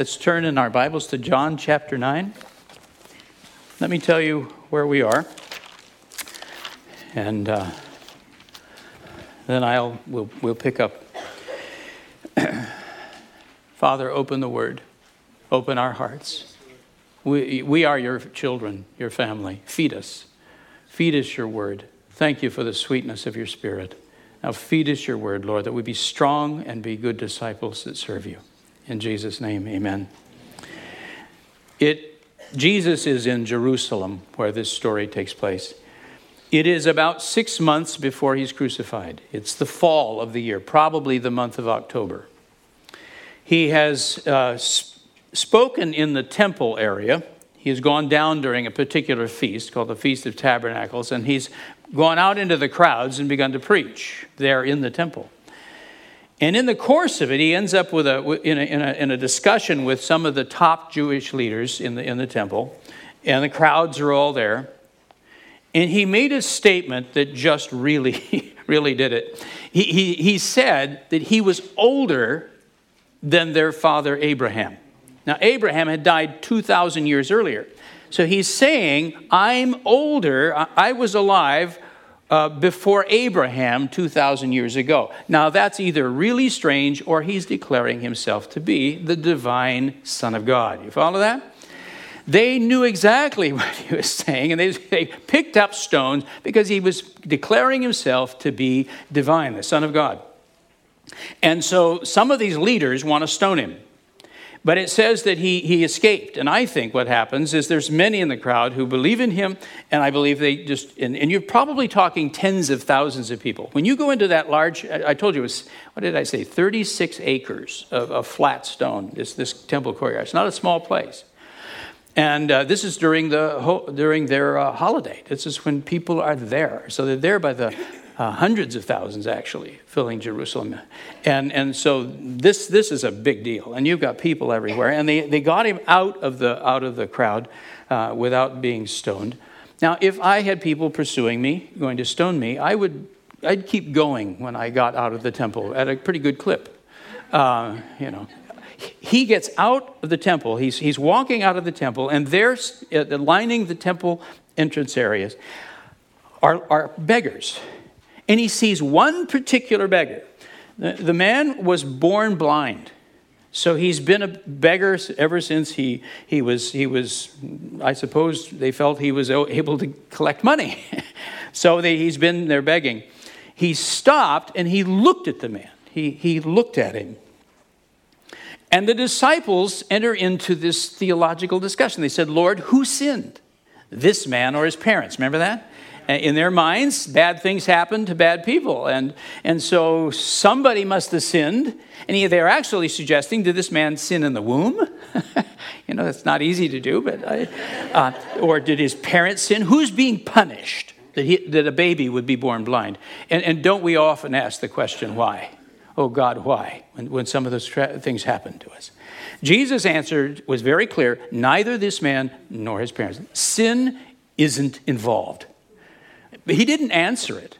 Let's turn in our Bibles to John chapter 9. Let me tell you where we are. And uh, then I'll we'll, we'll pick up. Father, open the word. Open our hearts. We, we are your children, your family. Feed us. Feed us your word. Thank you for the sweetness of your spirit. Now feed us your word, Lord, that we be strong and be good disciples that serve you. In Jesus' name, amen. It, Jesus is in Jerusalem where this story takes place. It is about six months before he's crucified. It's the fall of the year, probably the month of October. He has uh, spoken in the temple area. He has gone down during a particular feast called the Feast of Tabernacles, and he's gone out into the crowds and begun to preach there in the temple. And in the course of it, he ends up with a, in, a, in, a, in a discussion with some of the top Jewish leaders in the, in the temple, and the crowds are all there. And he made a statement that just really, really did it. He, he, he said that he was older than their father Abraham. Now, Abraham had died 2,000 years earlier. So he's saying, I'm older, I was alive uh, before Abraham 2,000 years ago. Now, that's either really strange or he's declaring himself to be the divine Son of God. You follow that? They knew exactly what he was saying, and they, they picked up stones because he was declaring himself to be divine, the Son of God. And so some of these leaders want to stone him. But it says that he, he escaped. And I think what happens is there's many in the crowd who believe in him, and I believe they just, and, and you're probably talking tens of thousands of people. When you go into that large, I told you it was, what did I say, 36 acres of, of flat stone, this, this temple courtyard. It's not a small place. And uh, this is during, the, during their uh, holiday. This is when people are there. So they're there by the uh, hundreds of thousands actually filling Jerusalem. And, and so this, this is a big deal. And you've got people everywhere. And they, they got him out of the, out of the crowd uh, without being stoned. Now, if I had people pursuing me, going to stone me, I would, I'd keep going when I got out of the temple at a pretty good clip. Uh, you know, he gets out of the temple. He's, he's walking out of the temple, and there's uh, lining the temple entrance areas are, are beggars and he sees one particular beggar. The, the man was born blind. So he's been a beggar ever since he, he, was, he was, I suppose they felt he was able to collect money. so they, he's been there begging. He stopped and he looked at the man. He, he looked at him. And the disciples enter into this theological discussion. They said, Lord, who sinned? This man or his parents? Remember that? In their minds, bad things happen to bad people. And, and so somebody must have sinned. And they're actually suggesting, did this man sin in the womb? you know, that's not easy to do, but, I, uh, or did his parents sin? Who's being punished that, he, that a baby would be born blind? And, and don't we often ask the question, why? Oh God, why? When, when some of those tra- things happen to us. Jesus' answer was very clear neither this man nor his parents. Sin isn't involved. But he didn't answer it.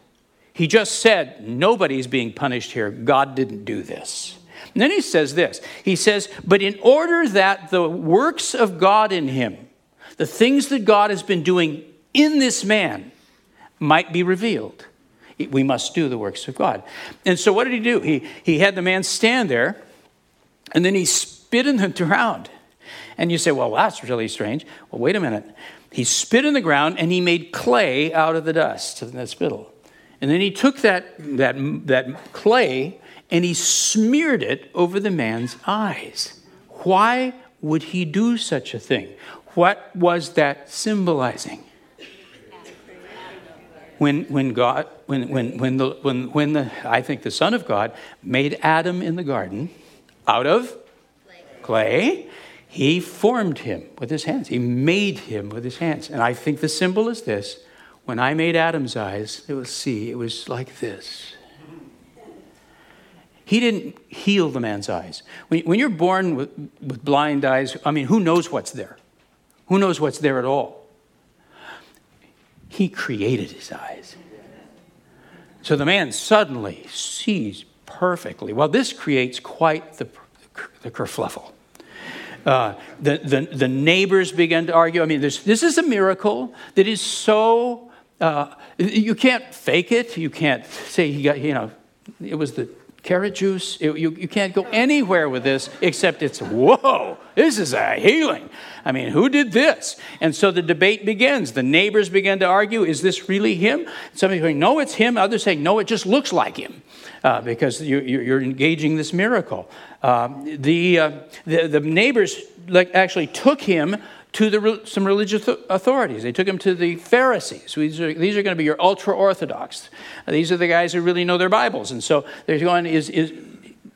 He just said, Nobody's being punished here. God didn't do this. And then he says this He says, But in order that the works of God in him, the things that God has been doing in this man, might be revealed, we must do the works of God. And so what did he do? He, he had the man stand there, and then he spit in the ground. And you say, Well, that's really strange. Well, wait a minute. He spit in the ground and he made clay out of the dust of that spittle. And then he took that, that, that clay and he smeared it over the man's eyes. Why would he do such a thing? What was that symbolizing? When, when God, when, when, when, the, when, when the, I think the Son of God made Adam in the garden out of clay, He formed him with his hands. He made him with his hands. And I think the symbol is this. When I made Adam's eyes, it was see, it was like this. He didn't heal the man's eyes. When, when you're born with, with blind eyes, I mean, who knows what's there? Who knows what's there at all? He created his eyes. So the man suddenly sees perfectly. Well, this creates quite the, the kerfluffle. Uh, the, the, the, neighbors began to argue. I mean, this, this is a miracle that is so, uh, you can't fake it. You can't say he got, you know, it was the carrot juice. It, you, you can't go anywhere with this except it's, whoa, this is a healing. I mean, who did this? And so the debate begins. The neighbors begin to argue, is this really him? Somebody saying, no, it's him. Others saying, no, it just looks like him. Uh, because you, are engaging this miracle. Uh, the, uh, the, the, neighbors like, actually took him to the, some religious authorities. They took him to the Pharisees. These are, these are going to be your ultra Orthodox. These are the guys who really know their Bibles. And so they're going, is, is,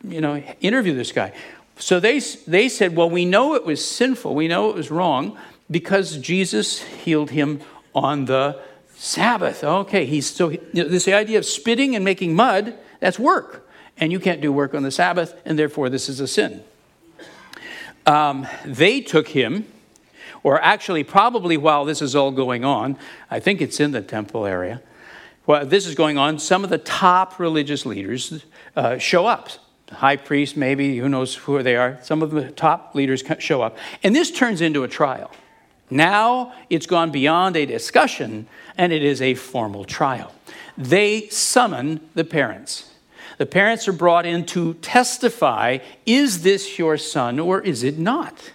you know, interview this guy. So they, they said, well, we know it was sinful. We know it was wrong because Jesus healed him on the Sabbath. Okay, he's so, you know, this idea of spitting and making mud that's work. And you can't do work on the Sabbath, and therefore this is a sin. Um, they took him, or actually, probably while this is all going on, I think it's in the temple area. While this is going on, some of the top religious leaders uh, show up. The high priest, maybe, who knows who they are. Some of the top leaders show up. And this turns into a trial. Now it's gone beyond a discussion, and it is a formal trial. They summon the parents. The parents are brought in to testify is this your son or is it not?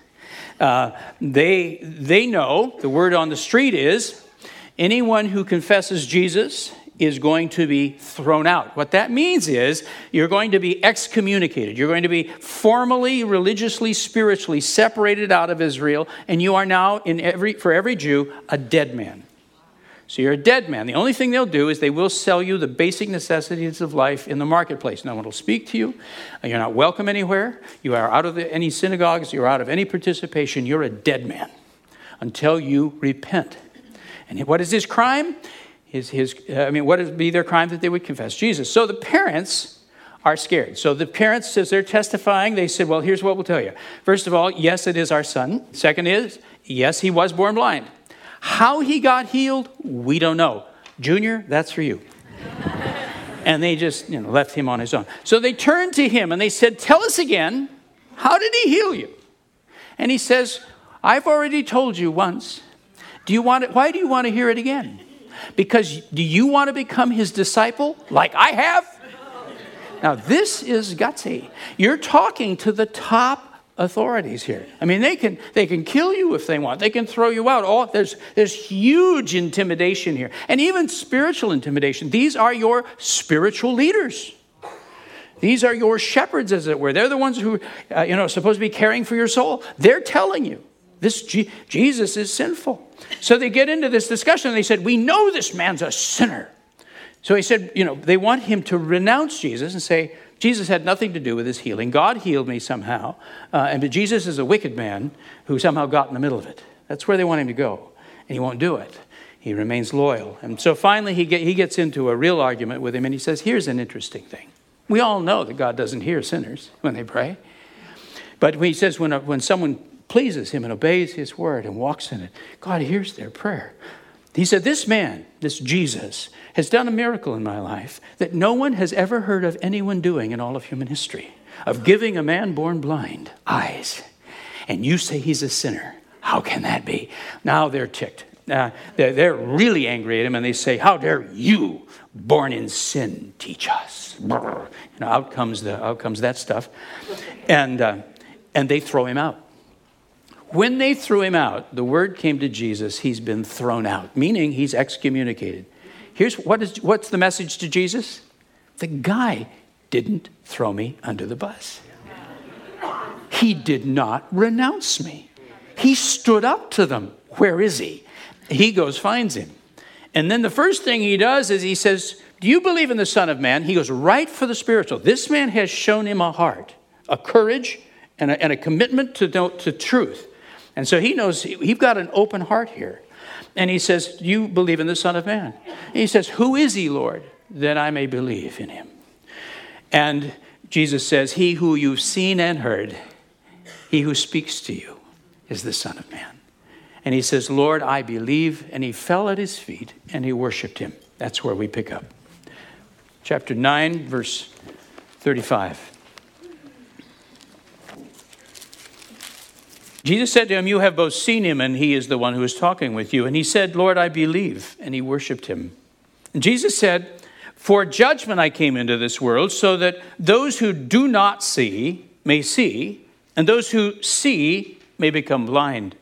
Uh, they, they know, the word on the street is anyone who confesses Jesus is going to be thrown out. What that means is you're going to be excommunicated. You're going to be formally, religiously, spiritually separated out of Israel, and you are now, in every, for every Jew, a dead man. So you're a dead man. The only thing they'll do is they will sell you the basic necessities of life in the marketplace. No one will speak to you. You're not welcome anywhere. You are out of the, any synagogues. You're out of any participation. You're a dead man until you repent. And what is his crime? His, his, uh, I mean, what would be their crime that they would confess Jesus? So the parents are scared. So the parents, as they're testifying, they said, Well, here's what we'll tell you. First of all, yes, it is our son. Second is, yes, he was born blind. How he got healed, we don't know. Junior, that's for you. and they just you know, left him on his own. So they turned to him and they said, Tell us again, how did he heal you? And he says, I've already told you once. Do you want it? Why do you want to hear it again? Because do you want to become his disciple like I have? Now, this is gutsy. You're talking to the top authorities here. I mean, they can, they can kill you if they want, they can throw you out. All, there's, there's huge intimidation here, and even spiritual intimidation. These are your spiritual leaders. These are your shepherds, as it were. They're the ones who, uh, you know, supposed to be caring for your soul. They're telling you this G- Jesus is sinful. So they get into this discussion. And they said, "We know this man's a sinner." So he said, you know, they want him to renounce Jesus and say, Jesus had nothing to do with his healing. God healed me somehow. Uh, and but Jesus is a wicked man who somehow got in the middle of it. That's where they want him to go. And he won't do it. He remains loyal. And so finally, he, get, he gets into a real argument with him and he says, Here's an interesting thing. We all know that God doesn't hear sinners when they pray. But he says, when, a, when someone pleases him and obeys his word and walks in it, God hears their prayer. He said, This man, this Jesus, has done a miracle in my life that no one has ever heard of anyone doing in all of human history of giving a man born blind eyes. And you say he's a sinner. How can that be? Now they're ticked. Uh, they're, they're really angry at him and they say, How dare you, born in sin, teach us? You know, out comes, the, out comes that stuff. And, uh, and they throw him out. When they threw him out, the word came to Jesus, he's been thrown out, meaning he's excommunicated. Here's what is, what's the message to Jesus? The guy didn't throw me under the bus. He did not renounce me. He stood up to them. Where is he? He goes, finds him. And then the first thing he does is he says, Do you believe in the Son of Man? He goes right for the spiritual. This man has shown him a heart, a courage, and a, and a commitment to, to truth. And so he knows he's got an open heart here. And he says, You believe in the Son of Man. And he says, Who is he, Lord, that I may believe in him? And Jesus says, He who you've seen and heard, he who speaks to you is the Son of Man. And he says, Lord, I believe. And he fell at his feet and he worshiped him. That's where we pick up. Chapter 9, verse 35. Jesus said to him, You have both seen him, and he is the one who is talking with you. And he said, Lord, I believe. And he worshiped him. And Jesus said, For judgment I came into this world, so that those who do not see may see, and those who see may become blind.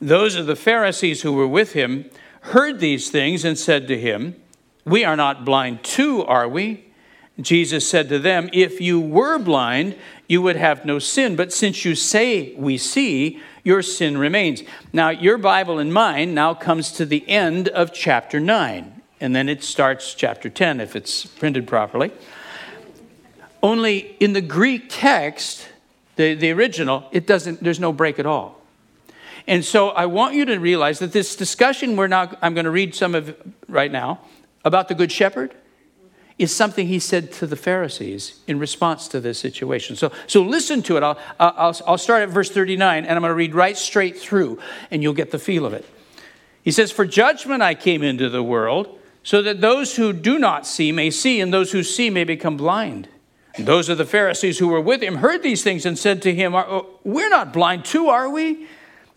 Those of the Pharisees who were with him heard these things and said to him, We are not blind too, are we? Jesus said to them, If you were blind, you would have no sin. But since you say we see, your sin remains. Now, your Bible and mine now comes to the end of chapter 9, and then it starts chapter 10 if it's printed properly. Only in the Greek text, the, the original, it doesn't, there's no break at all. And so I want you to realize that this discussion we're now, I'm going to read some of right now about the Good Shepherd is something he said to the Pharisees in response to this situation. So, so listen to it. I'll, I'll, I'll start at verse 39 and I'm going to read right straight through and you'll get the feel of it. He says, For judgment I came into the world, so that those who do not see may see, and those who see may become blind. And those of the Pharisees who were with him heard these things and said to him, uh, We're not blind too, are we?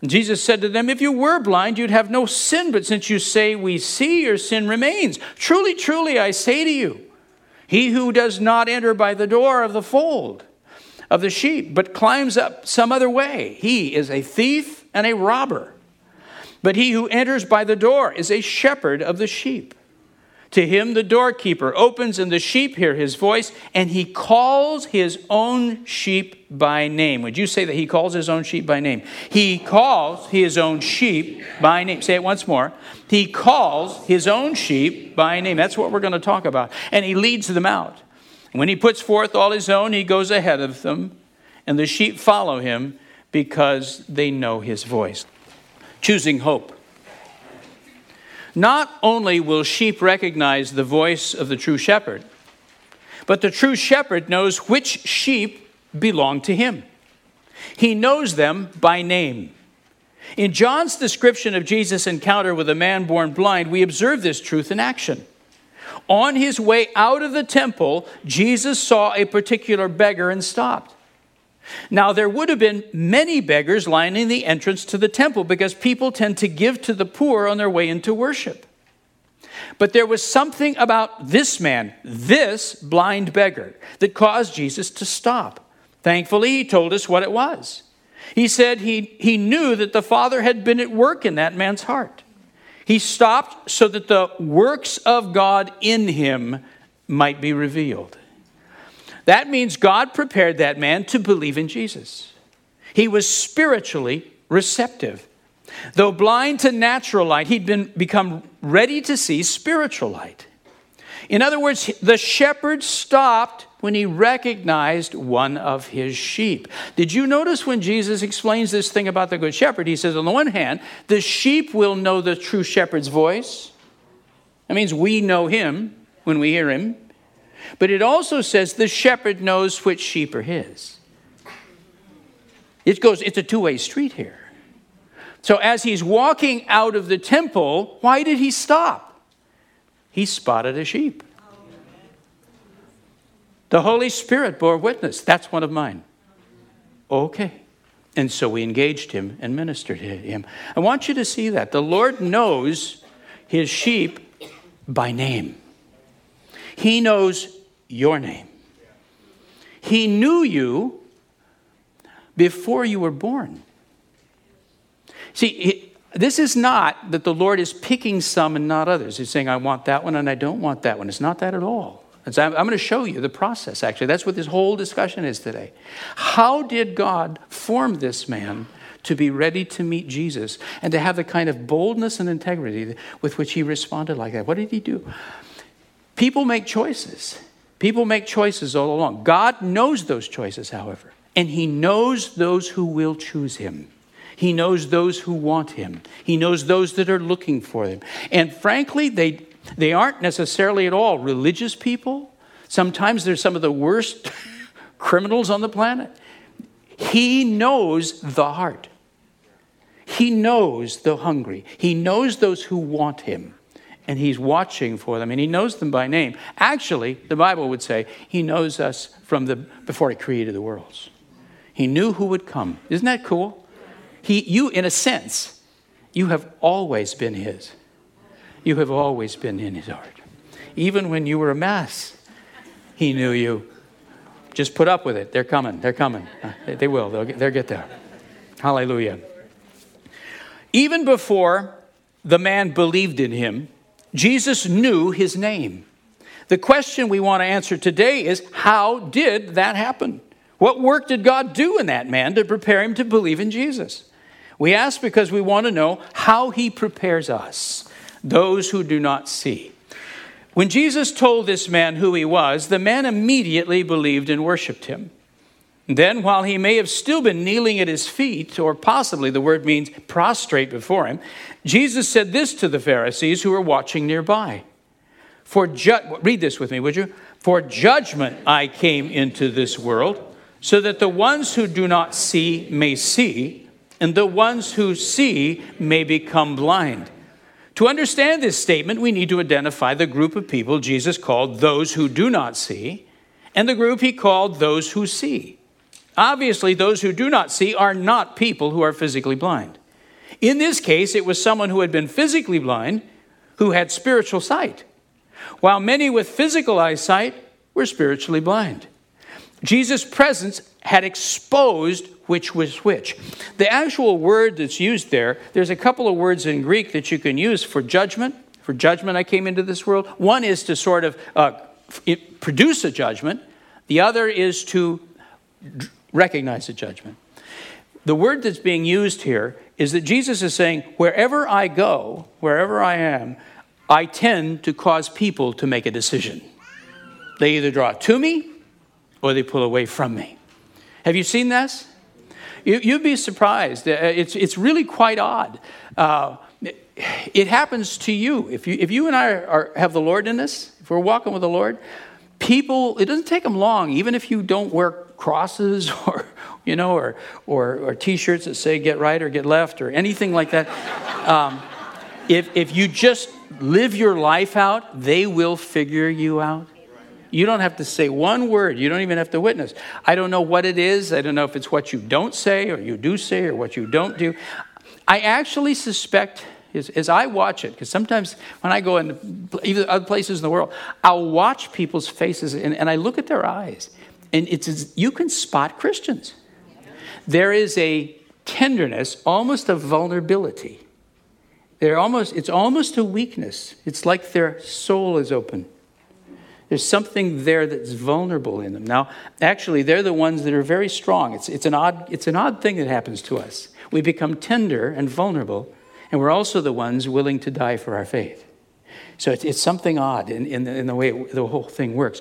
And Jesus said to them, If you were blind, you'd have no sin, but since you say we see, your sin remains. Truly, truly, I say to you, he who does not enter by the door of the fold of the sheep, but climbs up some other way, he is a thief and a robber. But he who enters by the door is a shepherd of the sheep. To him the doorkeeper opens, and the sheep hear his voice, and he calls his own sheep by name. Would you say that he calls his own sheep by name? He calls his own sheep by name. Say it once more. He calls his own sheep by name. That's what we're going to talk about. And he leads them out. When he puts forth all his own, he goes ahead of them, and the sheep follow him because they know his voice. Choosing hope. Not only will sheep recognize the voice of the true shepherd, but the true shepherd knows which sheep belong to him. He knows them by name. In John's description of Jesus' encounter with a man born blind, we observe this truth in action. On his way out of the temple, Jesus saw a particular beggar and stopped. Now, there would have been many beggars lining the entrance to the temple because people tend to give to the poor on their way into worship. But there was something about this man, this blind beggar, that caused Jesus to stop. Thankfully, he told us what it was. He said he, he knew that the Father had been at work in that man's heart. He stopped so that the works of God in him might be revealed. That means God prepared that man to believe in Jesus. He was spiritually receptive. Though blind to natural light, he'd been, become ready to see spiritual light. In other words, the shepherd stopped when he recognized one of his sheep. Did you notice when Jesus explains this thing about the good shepherd? He says, on the one hand, the sheep will know the true shepherd's voice. That means we know him when we hear him. But it also says the shepherd knows which sheep are his. It goes, it's a two way street here. So as he's walking out of the temple, why did he stop? He spotted a sheep. The Holy Spirit bore witness. That's one of mine. Okay. And so we engaged him and ministered to him. I want you to see that. The Lord knows his sheep by name. He knows your name. He knew you before you were born. See, this is not that the Lord is picking some and not others. He's saying, I want that one and I don't want that one. It's not that at all. I'm going to show you the process, actually. That's what this whole discussion is today. How did God form this man to be ready to meet Jesus and to have the kind of boldness and integrity with which he responded like that? What did he do? People make choices. People make choices all along. God knows those choices, however, and he knows those who will choose him. He knows those who want him. He knows those that are looking for him. And frankly, they, they aren't necessarily at all religious people. Sometimes they're some of the worst criminals on the planet. He knows the heart. He knows the hungry. He knows those who want him. And he's watching for them and he knows them by name. Actually, the Bible would say he knows us from the before he created the worlds. He knew who would come. Isn't that cool? He you in a sense, you have always been his. You have always been in his heart. Even when you were a mess, he knew you. Just put up with it. They're coming. They're coming. Uh, they will. They'll get, they'll get there. Hallelujah. Even before the man believed in him, Jesus knew his name. The question we want to answer today is how did that happen? What work did God do in that man to prepare him to believe in Jesus? We ask because we want to know how he prepares us, those who do not see. When Jesus told this man who he was, the man immediately believed and worshiped him. Then, while he may have still been kneeling at his feet, or possibly the word means prostrate before him, Jesus said this to the Pharisees who were watching nearby. For ju- read this with me, would you? For judgment I came into this world, so that the ones who do not see may see, and the ones who see may become blind. To understand this statement, we need to identify the group of people Jesus called those who do not see, and the group he called those who see. Obviously, those who do not see are not people who are physically blind. In this case, it was someone who had been physically blind who had spiritual sight, while many with physical eyesight were spiritually blind. Jesus' presence had exposed which was which. The actual word that's used there, there's a couple of words in Greek that you can use for judgment. For judgment, I came into this world. One is to sort of uh, produce a judgment, the other is to recognize the judgment. The word that's being used here is that Jesus is saying, wherever I go, wherever I am, I tend to cause people to make a decision. They either draw to me or they pull away from me. Have you seen this? You, would be surprised. Uh, it's, it's really quite odd. Uh, it happens to you. If you, if you and I are, have the Lord in us, if we're walking with the Lord, people, it doesn't take them long, even if you don't wear crosses or, you know, or, or, or t-shirts that say get right or get left or anything like that. Um, if, if you just live your life out, they will figure you out. You don't have to say one word. You don't even have to witness. I don't know what it is. I don't know if it's what you don't say or you do say or what you don't do. I actually suspect is, as I watch it, because sometimes when I go in even other places in the world, I'll watch people's faces and, and I look at their eyes, and it's you can spot Christians. There is a tenderness, almost a vulnerability. They're almost, it's almost a weakness. It's like their soul is open. There's something there that's vulnerable in them. Now, actually, they're the ones that are very strong. It's, it's, an, odd, it's an odd thing that happens to us. We become tender and vulnerable and we're also the ones willing to die for our faith. So it's, it's something odd in, in, the, in the way the whole thing works.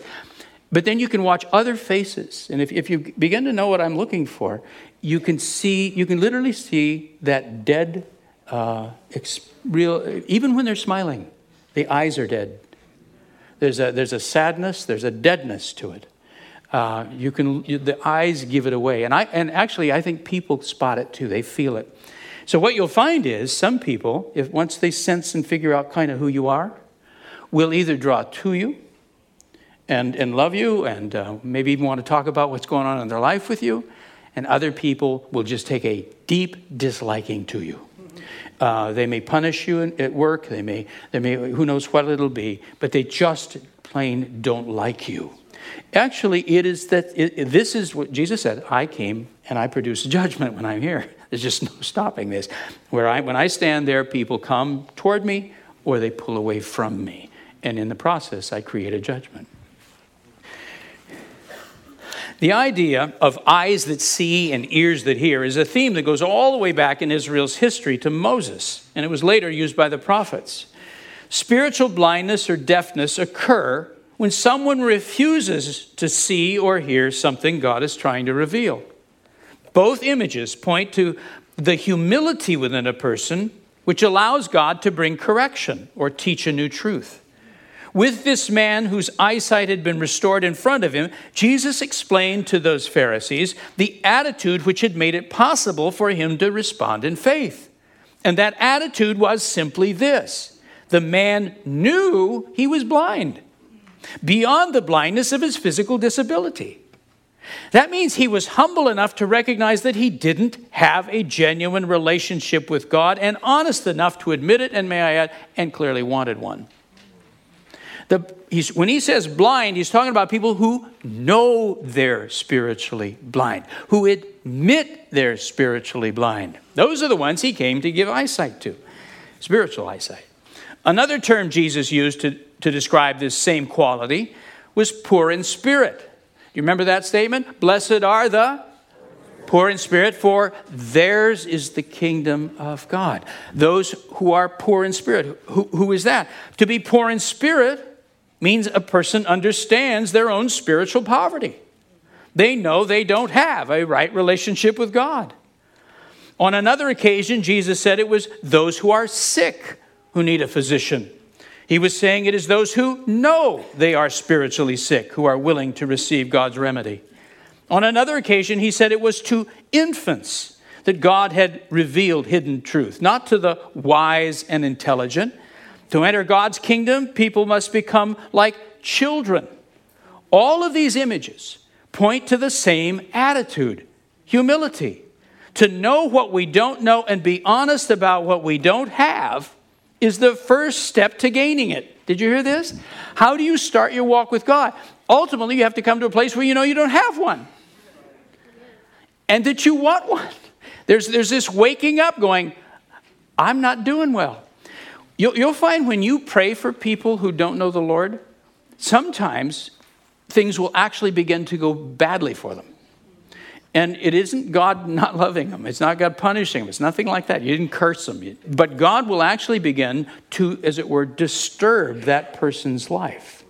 But then you can watch other faces. And if, if you begin to know what I'm looking for, you can see, you can literally see that dead, uh, real, even when they're smiling, the eyes are dead. There's a, there's a sadness, there's a deadness to it. Uh, you can, you, the eyes give it away. And, I, and actually, I think people spot it too, they feel it. So what you'll find is some people, if once they sense and figure out kind of who you are, will either draw to you and, and love you and uh, maybe even want to talk about what's going on in their life with you. And other people will just take a deep disliking to you. Uh, they may punish you at work. They may, they may, who knows what it'll be, but they just plain don't like you. Actually, it is that it, this is what Jesus said I came and I produce judgment when I'm here. There's just no stopping this. Where I, when I stand there, people come toward me or they pull away from me. And in the process, I create a judgment. The idea of eyes that see and ears that hear is a theme that goes all the way back in Israel's history to Moses, and it was later used by the prophets. Spiritual blindness or deafness occur when someone refuses to see or hear something God is trying to reveal. Both images point to the humility within a person which allows God to bring correction or teach a new truth. With this man whose eyesight had been restored in front of him, Jesus explained to those Pharisees the attitude which had made it possible for him to respond in faith. And that attitude was simply this the man knew he was blind, beyond the blindness of his physical disability. That means he was humble enough to recognize that he didn't have a genuine relationship with God and honest enough to admit it, and may I add, and clearly wanted one. The, when he says blind, he's talking about people who know they're spiritually blind, who admit they're spiritually blind. Those are the ones he came to give eyesight to, spiritual eyesight. Another term Jesus used to, to describe this same quality was poor in spirit. You remember that statement? Blessed are the poor in spirit, for theirs is the kingdom of God. Those who are poor in spirit. Who, who is that? To be poor in spirit means a person understands their own spiritual poverty. They know they don't have a right relationship with God. On another occasion, Jesus said it was those who are sick who need a physician. He was saying it is those who know they are spiritually sick who are willing to receive God's remedy. On another occasion, he said it was to infants that God had revealed hidden truth, not to the wise and intelligent. To enter God's kingdom, people must become like children. All of these images point to the same attitude humility. To know what we don't know and be honest about what we don't have is the first step to gaining it. Did you hear this? How do you start your walk with God? Ultimately, you have to come to a place where you know you don't have one and that you want one. There's, there's this waking up going, I'm not doing well. You'll, you'll find when you pray for people who don't know the Lord, sometimes things will actually begin to go badly for them. And it isn't God not loving them. It's not God punishing them. It's nothing like that. You didn't curse them. But God will actually begin to, as it were, disturb that person's life.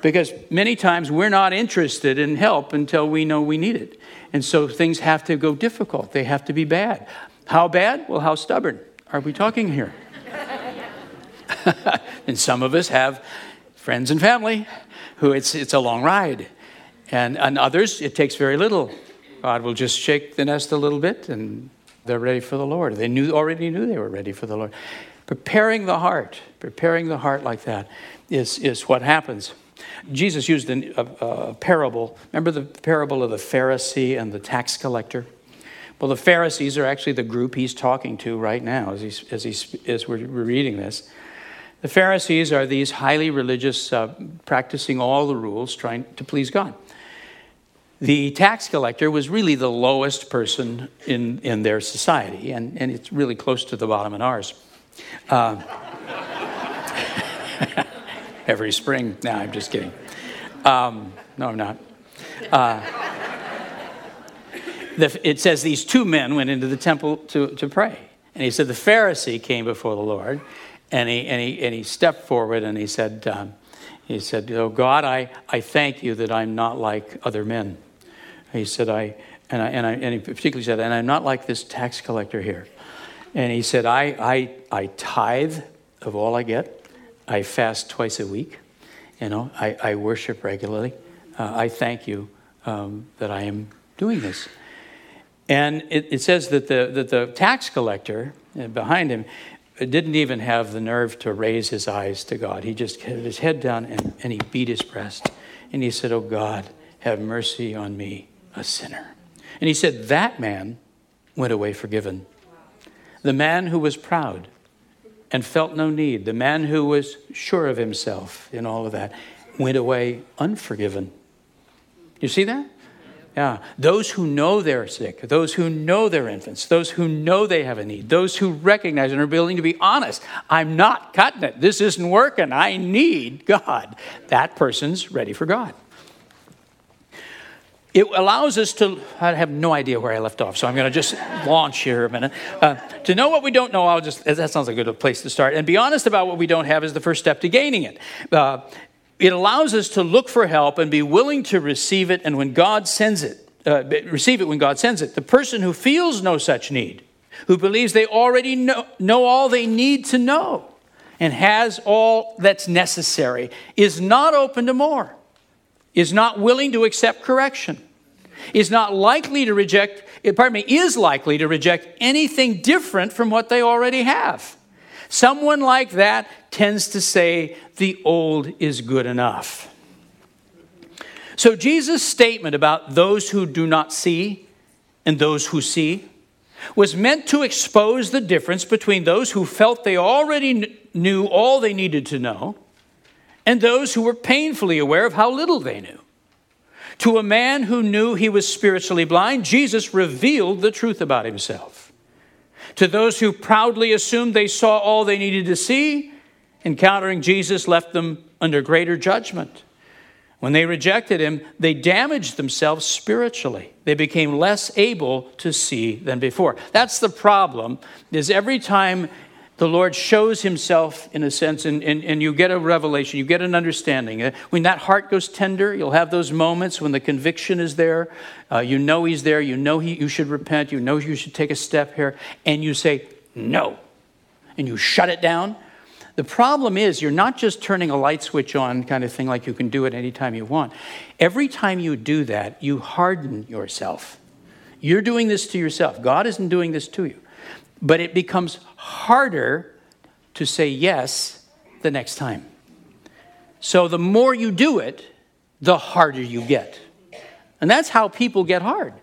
Because many times we're not interested in help until we know we need it. And so things have to go difficult. They have to be bad. How bad? Well, how stubborn are we talking here? and some of us have friends and family who it's, it's a long ride. And, and others, it takes very little. God will just shake the nest a little bit and they're ready for the Lord. They knew, already knew they were ready for the Lord. Preparing the heart, preparing the heart like that is, is what happens. Jesus used a, a, a parable. Remember the parable of the Pharisee and the tax collector? Well, the Pharisees are actually the group he's talking to right now as, he's, as, he's, as we're reading this. The Pharisees are these highly religious, uh, practicing all the rules, trying to please God. The tax collector was really the lowest person in, in their society, and, and it's really close to the bottom in ours. Uh, every spring. No, I'm just kidding. Um, no, I'm not. Uh, the, it says these two men went into the temple to, to pray. And he said the Pharisee came before the Lord, and he, and he, and he stepped forward and he said, um, he said, Oh God, I, I thank you that I'm not like other men. He said, I, and, I, and, I, and he particularly said, and I'm not like this tax collector here. And he said, I, I, I tithe of all I get. I fast twice a week. You know, I, I worship regularly. Uh, I thank you um, that I am doing this. And it, it, says that the, that the tax collector uh, behind him didn't even have the nerve to raise his eyes to God. He just had his head down and, and he beat his breast. And he said, Oh God, have mercy on me, a sinner. And he said, That man went away forgiven. The man who was proud and felt no need. The man who was sure of himself in all of that went away unforgiven. You see that? Yeah. Those who know they're sick, those who know they're infants, those who know they have a need, those who recognize and are willing to be honest. I'm not cutting it. This isn't working. I need God. That person's ready for God it allows us to, I have no idea where I left off, so I'm going to just launch here a minute. Uh, to know what we don't know, I'll just, that sounds like a good place to start. And be honest about what we don't have is the first step to gaining it. Uh, it allows us to look for help and be willing to receive it, and when God sends it, uh, receive it when God sends it. The person who feels no such need, who believes they already know, know all they need to know and has all that's necessary, is not open to more, is not willing to accept correction, is not likely to reject, pardon me, is likely to reject anything different from what they already have. Someone like that tends to say, the old is good enough. So, Jesus' statement about those who do not see and those who see was meant to expose the difference between those who felt they already knew all they needed to know and those who were painfully aware of how little they knew. To a man who knew he was spiritually blind, Jesus revealed the truth about himself. To those who proudly assumed they saw all they needed to see, encountering Jesus left them under greater judgment. When they rejected him, they damaged themselves spiritually. They became less able to see than before. That's the problem, is every time the Lord shows himself in a sense, and, and, and you get a revelation, you get an understanding. Uh, when that heart goes tender, you'll have those moments when the conviction is there. Uh, you know he's there, you know he, you should repent, you know you should take a step here, and you say, no. And you shut it down the problem is, you're not just turning a light switch on, kind of thing, like you can do it anytime you want. Every time you do that, you harden yourself. You're doing this to yourself. God isn't doing this to you. But it becomes harder to say yes the next time. So the more you do it, the harder you get. And that's how people get hard.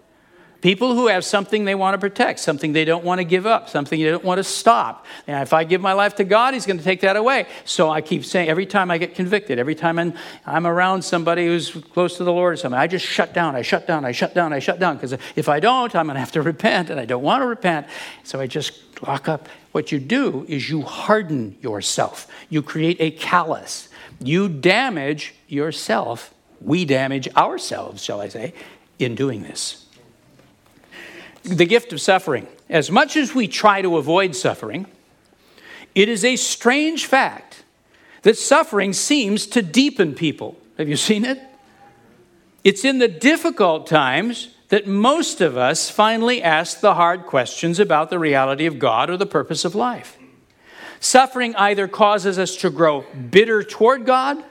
People who have something they want to protect, something they don't want to give up, something they don't want to stop. And if I give my life to God, He's going to take that away. So I keep saying, every time I get convicted, every time I'm, I'm around somebody who's close to the Lord or something, I just shut down, I shut down, I shut down, I shut down. Because if I don't, I'm going to have to repent, and I don't want to repent. So I just lock up. What you do is you harden yourself, you create a callus, you damage yourself. We damage ourselves, shall I say, in doing this the gift of suffering. As much as we try to avoid suffering, it is a strange fact that suffering seems to deepen people. Have you seen it? It's in the difficult times that most of us finally ask the hard questions about the reality of God or the purpose of life. Suffering either causes us to grow bitter toward God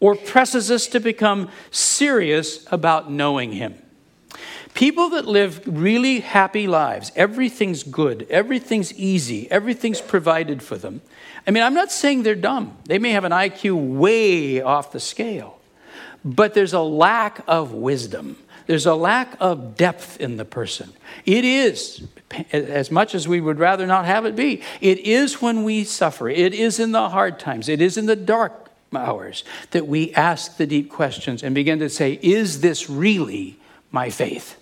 or presses us to become serious about knowing Him. People that live really happy lives, everything's good, everything's easy, everything's provided for them. I mean, I'm not saying they're dumb. They may have an IQ way off the scale, but there's a lack of wisdom. There's a lack of depth in the person. It is, as much as we would rather not have it be, it is when we suffer. It is in the hard times. It is in the dark hours that we ask the deep questions and begin to say, Is this really my faith?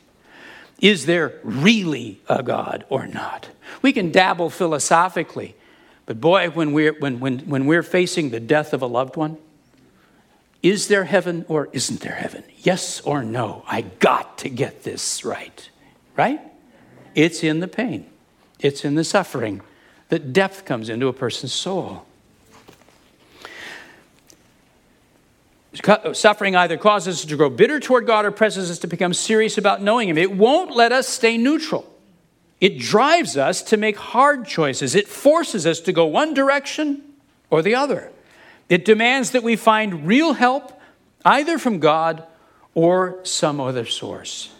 Is there really a God or not? We can dabble philosophically, but boy, when we're, when, when, when we're facing the death of a loved one, is there heaven or isn't there heaven? Yes or no? I got to get this right. Right? It's in the pain, it's in the suffering that depth comes into a person's soul. Suffering either causes us to grow bitter toward God or presses us to become serious about knowing Him. It won't let us stay neutral. It drives us to make hard choices. It forces us to go one direction or the other. It demands that we find real help either from God or some other source.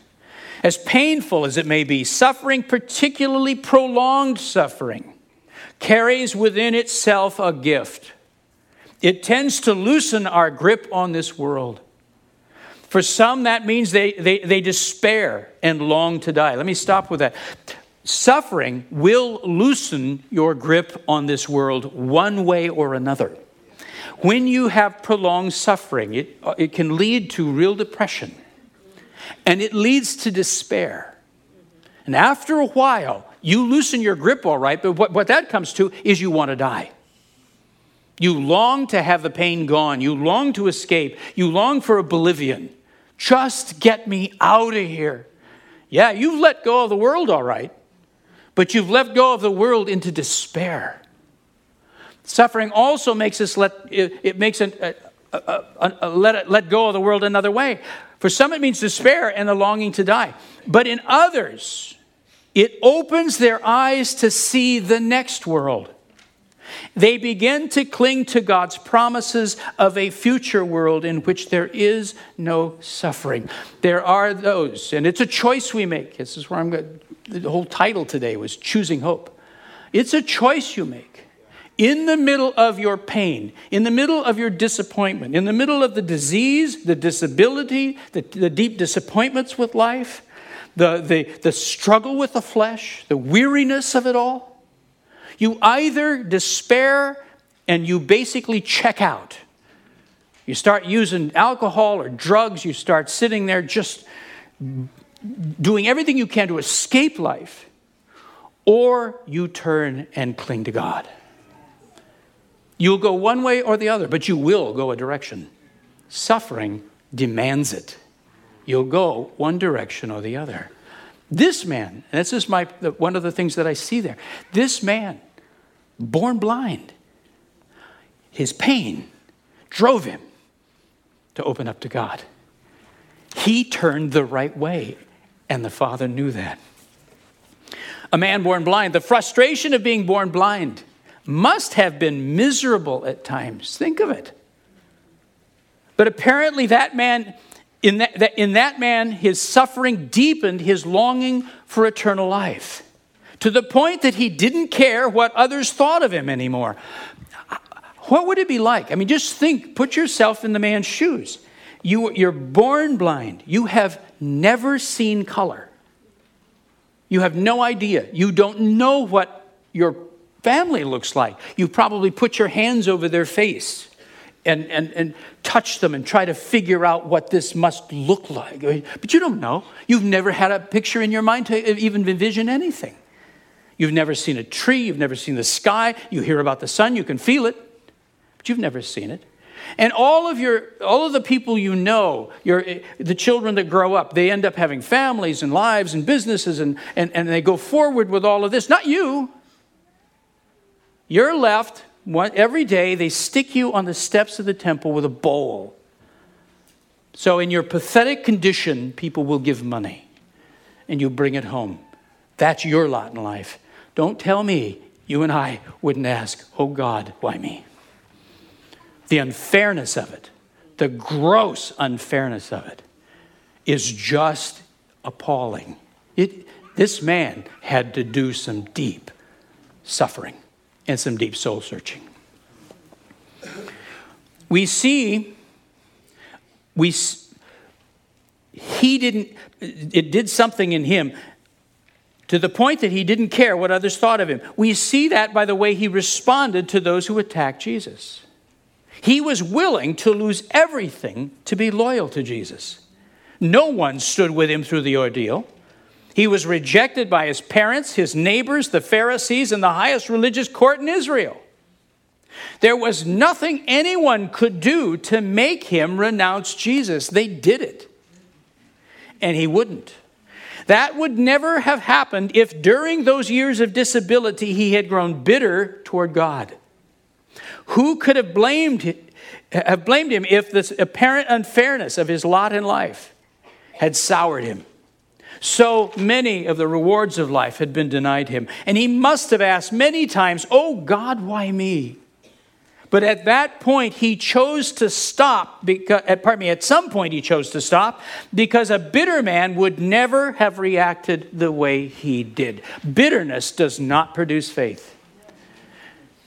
As painful as it may be, suffering, particularly prolonged suffering, carries within itself a gift it tends to loosen our grip on this world. For some, that means they, they, they despair and long to die. Let me stop with that. Suffering will loosen your grip on this world one way or another. When you have prolonged suffering, it, it can lead to real depression and it leads to despair. And after a while, you loosen your grip all right, but what, what that comes to is you want to die. You long to have the pain gone. You long to escape. You long for oblivion. Just get me out of here. Yeah, you've let go of the world, all right, but you've let go of the world into despair. Suffering also makes us let it, makes a, a, a, let, let go of the world another way. For some, it means despair and the longing to die. But in others, it opens their eyes to see the next world. They begin to cling to God's promises of a future world in which there is no suffering. There are those, and it's a choice we make. This is where I'm going. The whole title today was Choosing Hope. It's a choice you make. In the middle of your pain, in the middle of your disappointment, in the middle of the disease, the disability, the, the deep disappointments with life, the, the, the struggle with the flesh, the weariness of it all, you either despair and you basically check out. You start using alcohol or drugs, you start sitting there just doing everything you can to escape life, or you turn and cling to God. You'll go one way or the other, but you will go a direction. Suffering demands it. You'll go one direction or the other. This man, and this is my, one of the things that I see there, this man, born blind, his pain drove him to open up to God. He turned the right way, and the Father knew that. A man born blind, the frustration of being born blind must have been miserable at times. Think of it. But apparently, that man, in that, in that man, his suffering deepened his longing for eternal life to the point that he didn't care what others thought of him anymore. What would it be like? I mean, just think, put yourself in the man's shoes. You, you're born blind, you have never seen color. You have no idea. You don't know what your family looks like. You probably put your hands over their face and, and, and touch them and try to figure out what this must look like. But you don't know. You've never had a picture in your mind to even envision anything. You've never seen a tree, you've never seen the sky, you hear about the sun, you can feel it, but you've never seen it. And all of your all of the people you know, your eh, the children that grow up, they end up having families and lives and businesses and, and, and they go forward with all of this. Not you. You're left every day, they stick you on the steps of the temple with a bowl. So, in your pathetic condition, people will give money and you bring it home. That's your lot in life. Don't tell me you and I wouldn't ask, Oh God, why me? The unfairness of it, the gross unfairness of it, is just appalling. It, this man had to do some deep suffering and some deep soul searching. We see, we, he didn't, it did something in him to the point that he didn't care what others thought of him. We see that by the way he responded to those who attacked Jesus. He was willing to lose everything to be loyal to Jesus. No one stood with him through the ordeal. He was rejected by his parents, his neighbors, the Pharisees, and the highest religious court in Israel. There was nothing anyone could do to make him renounce Jesus. They did it. And he wouldn't. That would never have happened if during those years of disability he had grown bitter toward God. Who could have blamed, have blamed him if this apparent unfairness of his lot in life had soured him? So many of the rewards of life had been denied him. And he must have asked many times, Oh God, why me? But at that point, he chose to stop, because, pardon me, at some point he chose to stop because a bitter man would never have reacted the way he did. Bitterness does not produce faith.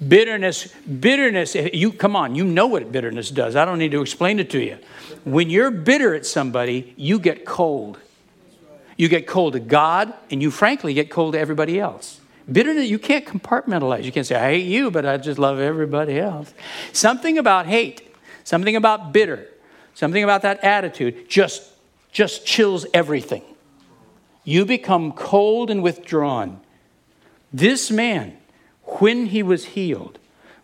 Bitterness, bitterness, eh, you come on, you know what bitterness does. I don't need to explain it to you. When you're bitter at somebody, you get cold. You get cold to God, and you frankly get cold to everybody else. Bitterness, you can't compartmentalize. You can't say, I hate you, but I just love everybody else. Something about hate, something about bitter, something about that attitude just, just chills everything. You become cold and withdrawn. This man, when he was healed,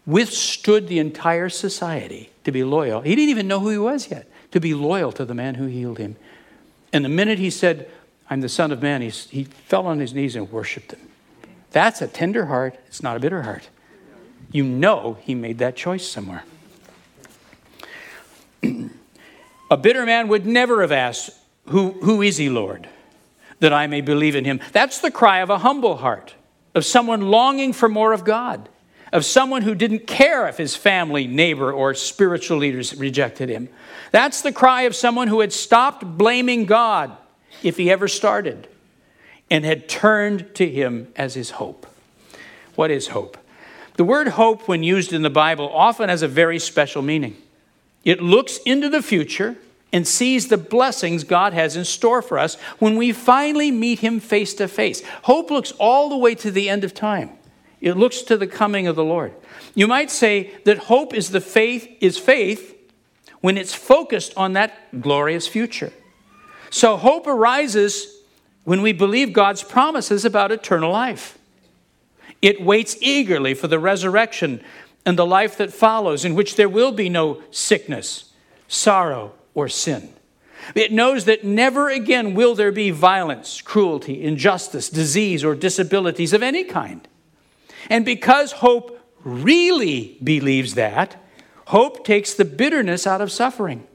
withstood the entire society to be loyal. He didn't even know who he was yet, to be loyal to the man who healed him. And the minute he said, I'm the Son of Man, he, he fell on his knees and worshiped him. That's a tender heart, it's not a bitter heart. You know he made that choice somewhere. A bitter man would never have asked, Who, who is he, Lord? That I may believe in him. That's the cry of a humble heart, of someone longing for more of God, of someone who didn't care if his family, neighbor, or spiritual leaders rejected him. That's the cry of someone who had stopped blaming God, if he ever started, and had turned to him as his hope. What is hope? The word hope, when used in the Bible, often has a very special meaning. It looks into the future and sees the blessings God has in store for us when we finally meet Him face to face. Hope looks all the way to the end of time. It looks to the coming of the Lord. You might say that hope is the faith is faith when it's focused on that glorious future. So hope arises when we believe God's promises about eternal life. It waits eagerly for the resurrection and the life that follows, in which there will be no sickness, sorrow, or sin. It knows that never again will there be violence, cruelty, injustice, disease, or disabilities of any kind. And because hope really believes that, hope takes the bitterness out of suffering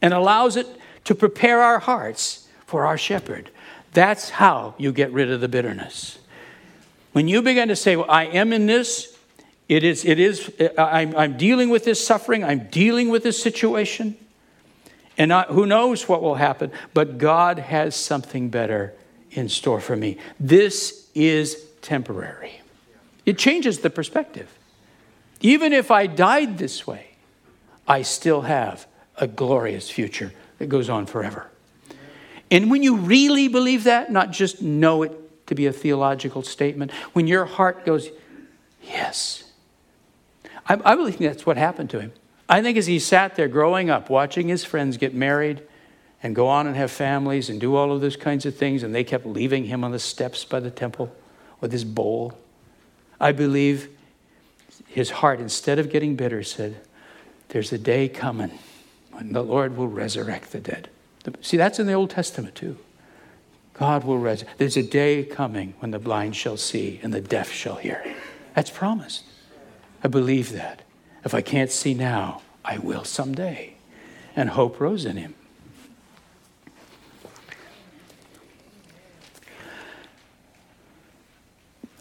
and allows it to prepare our hearts for our shepherd. That's how you get rid of the bitterness. When you begin to say, well, I am in this, it is, it is, uh, I'm, I'm dealing with this suffering, I'm dealing with this situation, and I, who knows what will happen, but God has something better in store for me. This is temporary. It changes the perspective. Even if I died this way, I still have a glorious future that goes on forever. And when you really believe that, not just know it to be a theological statement, when your heart goes, Yes. I, I believe that's what happened to him. I think as he sat there growing up, watching his friends get married and go on and have families and do all of those kinds of things, and they kept leaving him on the steps by the temple with his bowl. I believe his heart, instead of getting bitter, said, There's a day coming when the Lord will resurrect the dead. See, that's in the Old Testament too. God will resurrect. There's a day coming when the blind shall see and the deaf shall hear. That's promised. I believe that. If I can't see now, I will someday. And hope rose in him.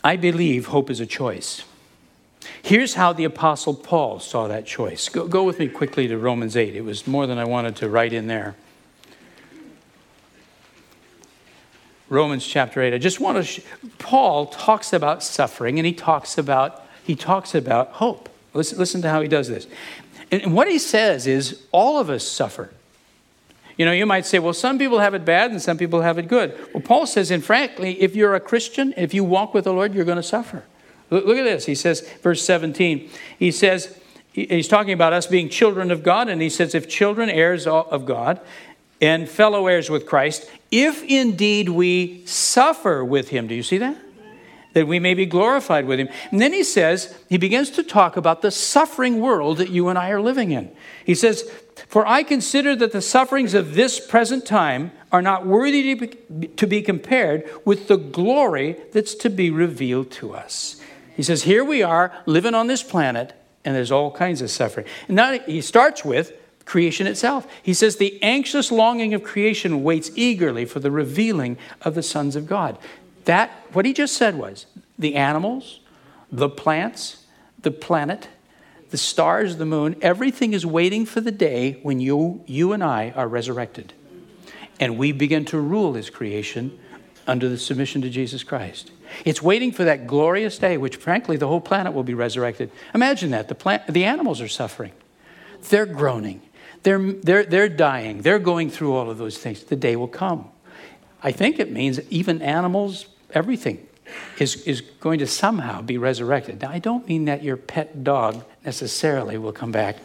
I believe hope is a choice. Here's how the Apostle Paul saw that choice. Go, go with me quickly to Romans 8. It was more than I wanted to write in there. Romans chapter 8. I just want to sh- Paul talks about suffering and he talks about he talks about hope. Listen, listen to how he does this. And, and what he says is all of us suffer. You know, you might say, well, some people have it bad and some people have it good. Well, Paul says, and frankly, if you're a Christian, if you walk with the Lord, you're going to suffer. Look, at this. He says, verse 17, he says, he's talking about us being children of God, and he says, if children, heirs of God, and fellow heirs with Christ, if indeed we suffer with him. Do you see that? That we may be glorified with him. And then he says, he begins to talk about the suffering world that you and I are living in. He says, For I consider that the sufferings of this present time are not worthy to be, to be compared with the glory that's to be revealed to us. He says, Here we are living on this planet, and there's all kinds of suffering. And now he starts with, creation itself. He says, The anxious longing of creation waits eagerly for the revealing of the sons of God. That, what he just said was the animals, the plants, the planet, the stars, the moon, everything is waiting for the day when you, you and I are resurrected. And we begin to rule his creation under the submission to Jesus Christ. It's waiting for that glorious day, which frankly, the whole planet will be resurrected. Imagine that. The, plant, the animals are suffering, they're groaning, they're, they're, they're dying. They're going through all of those things. The day will come. I think it means even animals, everything is, is going to somehow be resurrected. Now, I don't mean that your pet dog necessarily will come back.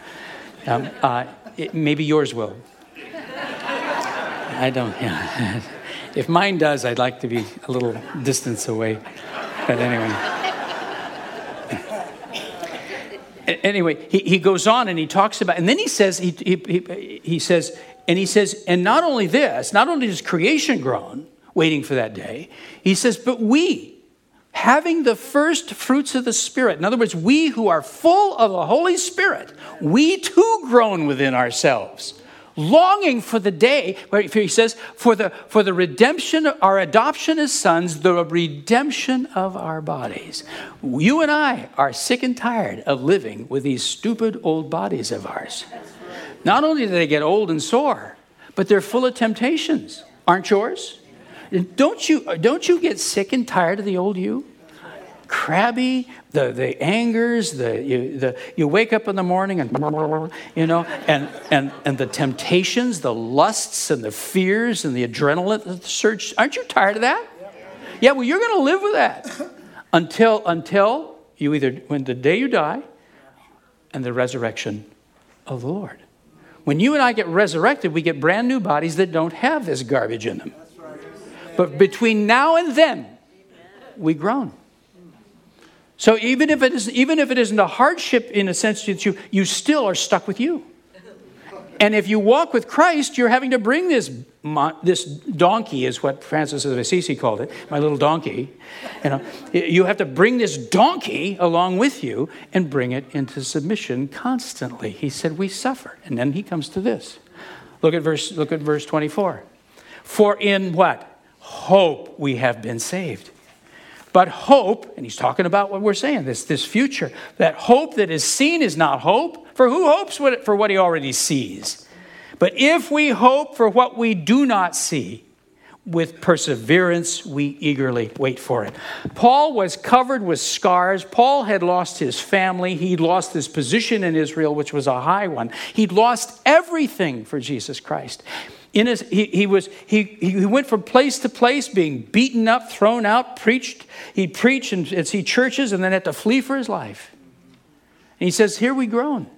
Um, uh, it, maybe yours will. I don't, yeah. If mine does, I'd like to be a little distance away. But anyway. anyway, he, he goes on and he talks about, and then he says, he, he, he says, and he says, and not only this, not only does creation groan, waiting for that day, he says, but we, having the first fruits of the Spirit, in other words, we who are full of the Holy Spirit, we too groan within ourselves, longing for the day where he says, for the, for the redemption, our adoption as sons, the redemption of our bodies. You and I are sick and tired of living with these stupid old bodies of ours. Not only do they get old and sore, but they're full of temptations. Aren't yours? Don't you, don't you get sick and tired of the old you? Crabby, the, the angers, the you, the you wake up in the morning and you know, and, and, and the temptations, the lusts and the fears and the adrenaline search. Aren't you tired of that? Yeah, well, you're going to live with that until, until you either, when the day you die and the resurrection of the Lord. When you and I get resurrected, we get brand new bodies that don't have this garbage in them. But between now and then, we groan. So even if it is even if it isn't a hardship in a sense that you you still are stuck with you. And if you walk with Christ, you're having to bring this this donkey is what Francis of Assisi called it, my little donkey. You know, you have to bring this donkey along with you and bring it into submission constantly. He said we suffer. And then he comes to this. Look at verse look at verse 24. For in what? Hope we have been saved. But hope, and he's talking about what we're saying, this, this future, that hope that is seen is not hope, for who hopes for what he already sees? But if we hope for what we do not see, with perseverance we eagerly wait for it. Paul was covered with scars. Paul had lost his family. He'd lost his position in Israel, which was a high one. He'd lost everything for Jesus Christ in his, he, he, was, he, he went from place to place being beaten up, thrown out, preached. He'd preach and, and see churches and then had to flee for his life. And he says, Here we groan.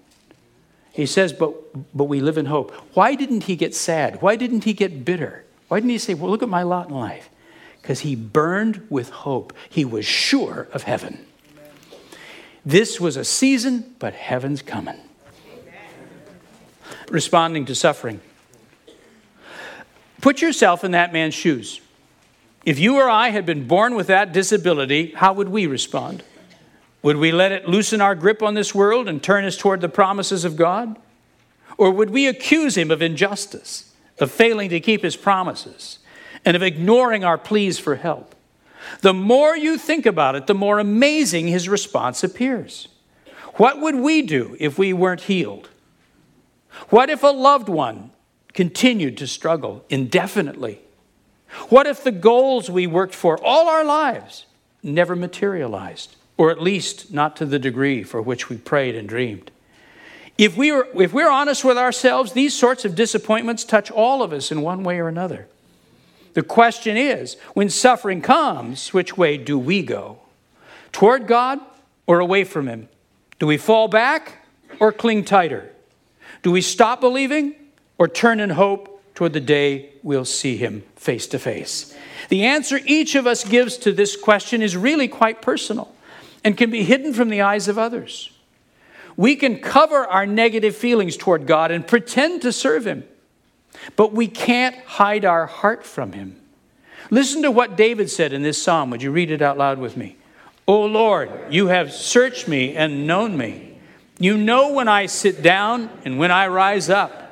He says, but, but we live in hope. Why didn't he get sad? Why didn't he get bitter? Why didn't he say, Well, look at my lot in life? Because he burned with hope. He was sure of heaven. This was a season, but heaven's coming. Responding to suffering. Put yourself in that man's shoes. If you or I had been born with that disability, how would we respond? Would we let it loosen our grip on this world and turn us toward the promises of God? Or would we accuse him of injustice, of failing to keep his promises, and of ignoring our pleas for help? The more you think about it, the more amazing his response appears. What would we do if we weren't healed? What if a loved one continued to struggle indefinitely? What if the goals we worked for all our lives never materialized, or at least not to the degree for which we prayed and dreamed? If, we were, if we're honest with ourselves, these sorts of disappointments touch all of us in one way or another. The question is when suffering comes, which way do we go? Toward God or away from Him? Do we fall back or cling tighter? Do we stop believing or turn in hope toward the day we'll see him face to face? The answer each of us gives to this question is really quite personal and can be hidden from the eyes of others. We can cover our negative feelings toward God and pretend to serve him, but we can't hide our heart from him. Listen to what David said in this psalm. Would you read it out loud with me? O Lord, you have searched me and known me. You know when I sit down and when I rise up.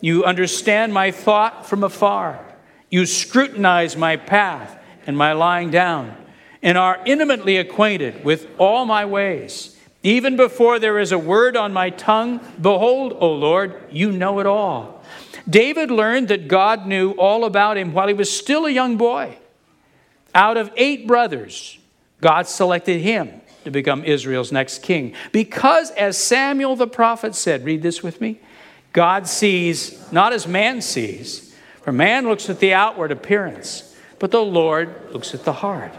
You understand my thought from afar. You scrutinize my path and my lying down, and are intimately acquainted with all my ways. Even before there is a word on my tongue, behold, O Lord, you know it all. David learned that God knew all about him while he was still a young boy. Out of eight brothers, God selected him to become Israel's next king. Because, as Samuel the prophet said, read this with me God sees not as man sees, for man looks at the outward appearance, but the Lord looks at the heart.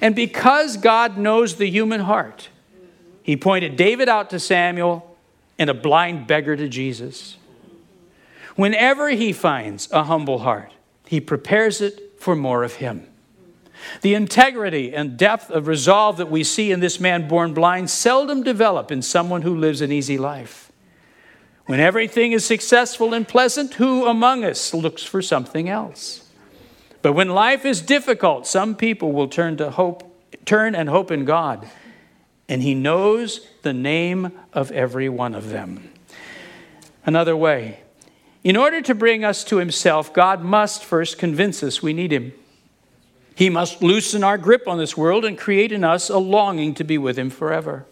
And because God knows the human heart, he pointed David out to Samuel and a blind beggar to Jesus. Whenever he finds a humble heart, he prepares it for more of him. The integrity and depth of resolve that we see in this man born blind seldom develop in someone who lives an easy life. When everything is successful and pleasant, who among us looks for something else? But when life is difficult, some people will turn to hope, turn and hope in God, and he knows the name of every one of them. Another way, In order to bring us to Himself, God must first convince us we need Him. He must loosen our grip on this world and create in us a longing to be with Him forever.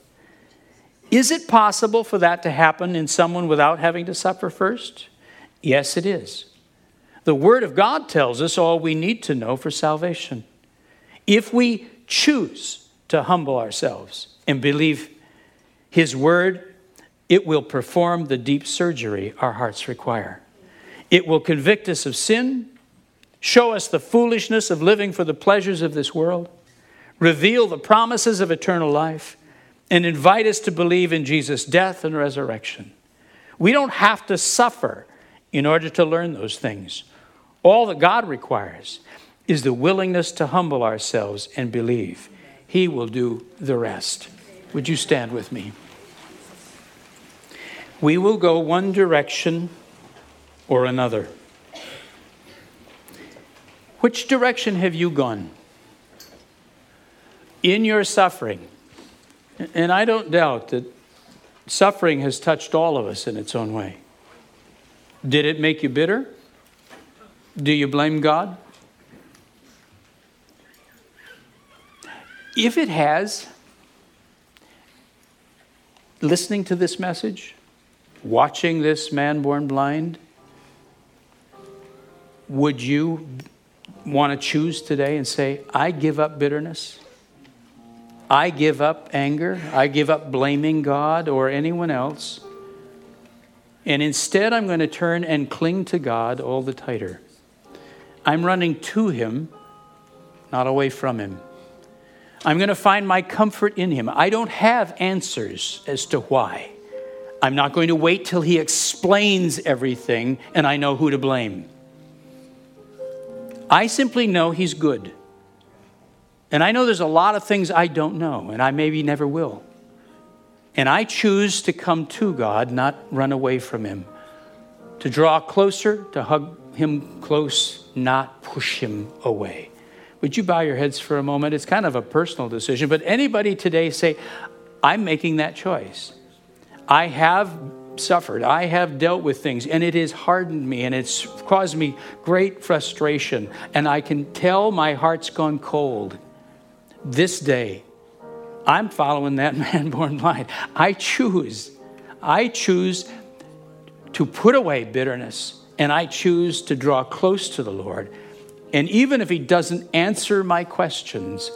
Is it possible for that to happen in someone without having to suffer first? Yes, it is. The Word of God tells us all we need to know for salvation. If we choose to humble ourselves and believe His Word, it will perform the deep surgery our hearts require. It will convict us of sin show us the foolishness of living for the pleasures of this world, reveal the promises of eternal life, and invite us to believe in Jesus' death and resurrection. We don't have to suffer in order to learn those things. All that God requires is the willingness to humble ourselves and believe. He will do the rest. Would you stand with me? We will go one direction or another. Which direction have you gone? In your suffering, and I don't doubt that suffering has touched all of us in its own way. Did it make you bitter? Do you blame God? If it has, listening to this message, watching this man born blind, would you want to choose today and say, I give up bitterness. I give up anger. I give up blaming God or anyone else. And instead, I'm going to turn and cling to God all the tighter. I'm running to Him, not away from Him. I'm going to find my comfort in Him. I don't have answers as to why. I'm not going to wait till He explains everything and I know who to blame. I simply know He's good. And I know there's a lot of things I don't know, and I maybe never will. And I choose to come to God, not run away from Him. To draw closer, to hug Him close, not push Him away. Would you bow your heads for a moment? It's kind of a personal decision, but anybody today say, I'm making that choice. I have suffered. I have dealt with things, and it has hardened me, and it's caused me great frustration. And I can tell my heart's gone cold. This day, I'm following that man born blind. I choose. I choose to put away bitterness, and I choose to draw close to the Lord. And even if He doesn't answer my questions,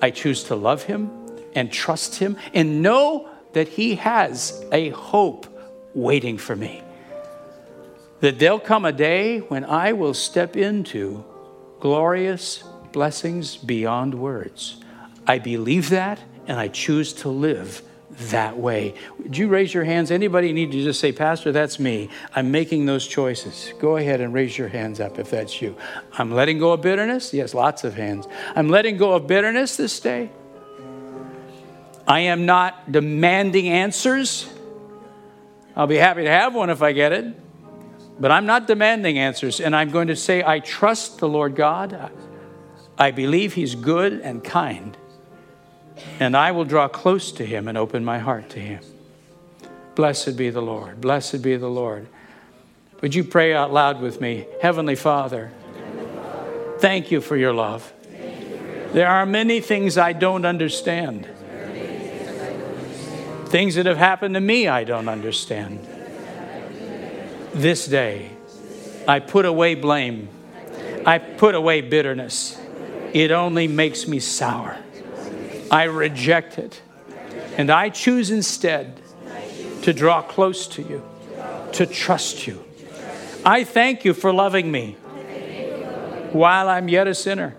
I choose to love Him and trust Him and know that He has a hope waiting for me. That there'll come a day when I will step into glorious blessings beyond words. I believe that and I choose to live that way. Would you raise your hands? Anybody need to just say, Pastor, that's me. I'm making those choices. Go ahead and raise your hands up if that's you. I'm letting go of bitterness. Yes, lots of hands. I'm letting go of bitterness this day. I am not demanding answers. I'll be happy to have one if I get it. But I'm not demanding answers. And I'm going to say, I trust the Lord God. I believe He's good and kind. And I will draw close to Him and open my heart to Him. Blessed be the Lord. Blessed be the Lord. Would you pray out loud with me? Heavenly Father, thank you for your love. There are many things I don't understand. Things that have happened to me I don't understand. This day, I put away blame. I put away bitterness. It only makes me sour. I reject it. And I choose instead to draw close to you, to trust you. I thank you for loving me while I'm yet a sinner.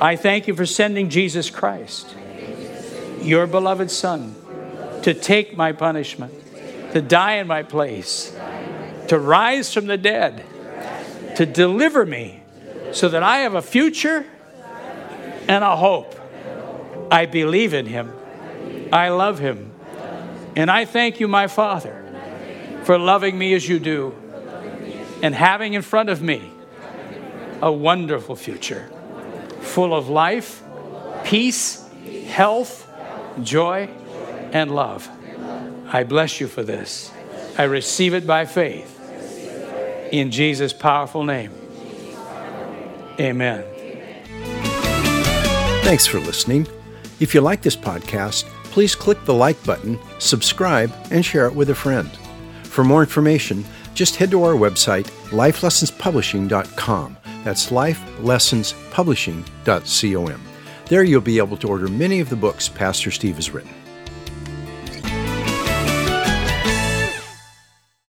I thank you for sending Jesus Christ, your beloved Son to take my punishment, to die in my place, to rise from the dead, to deliver me so that I have a future and a hope. I believe in him. I love him. And I thank you, my Father, for loving me as you do and having in front of me a wonderful future full of life, peace, health, joy and love. I bless you for this. I receive it by faith. In Jesus' powerful name. Amen. Thanks for listening. If you like this podcast, please click the like button, subscribe, and share it with a friend. For more information, just head to our website, lifelessonspublishing.com. That's lifelessonspublishing.com. There you'll be able to order many of the books Pastor Steve has written.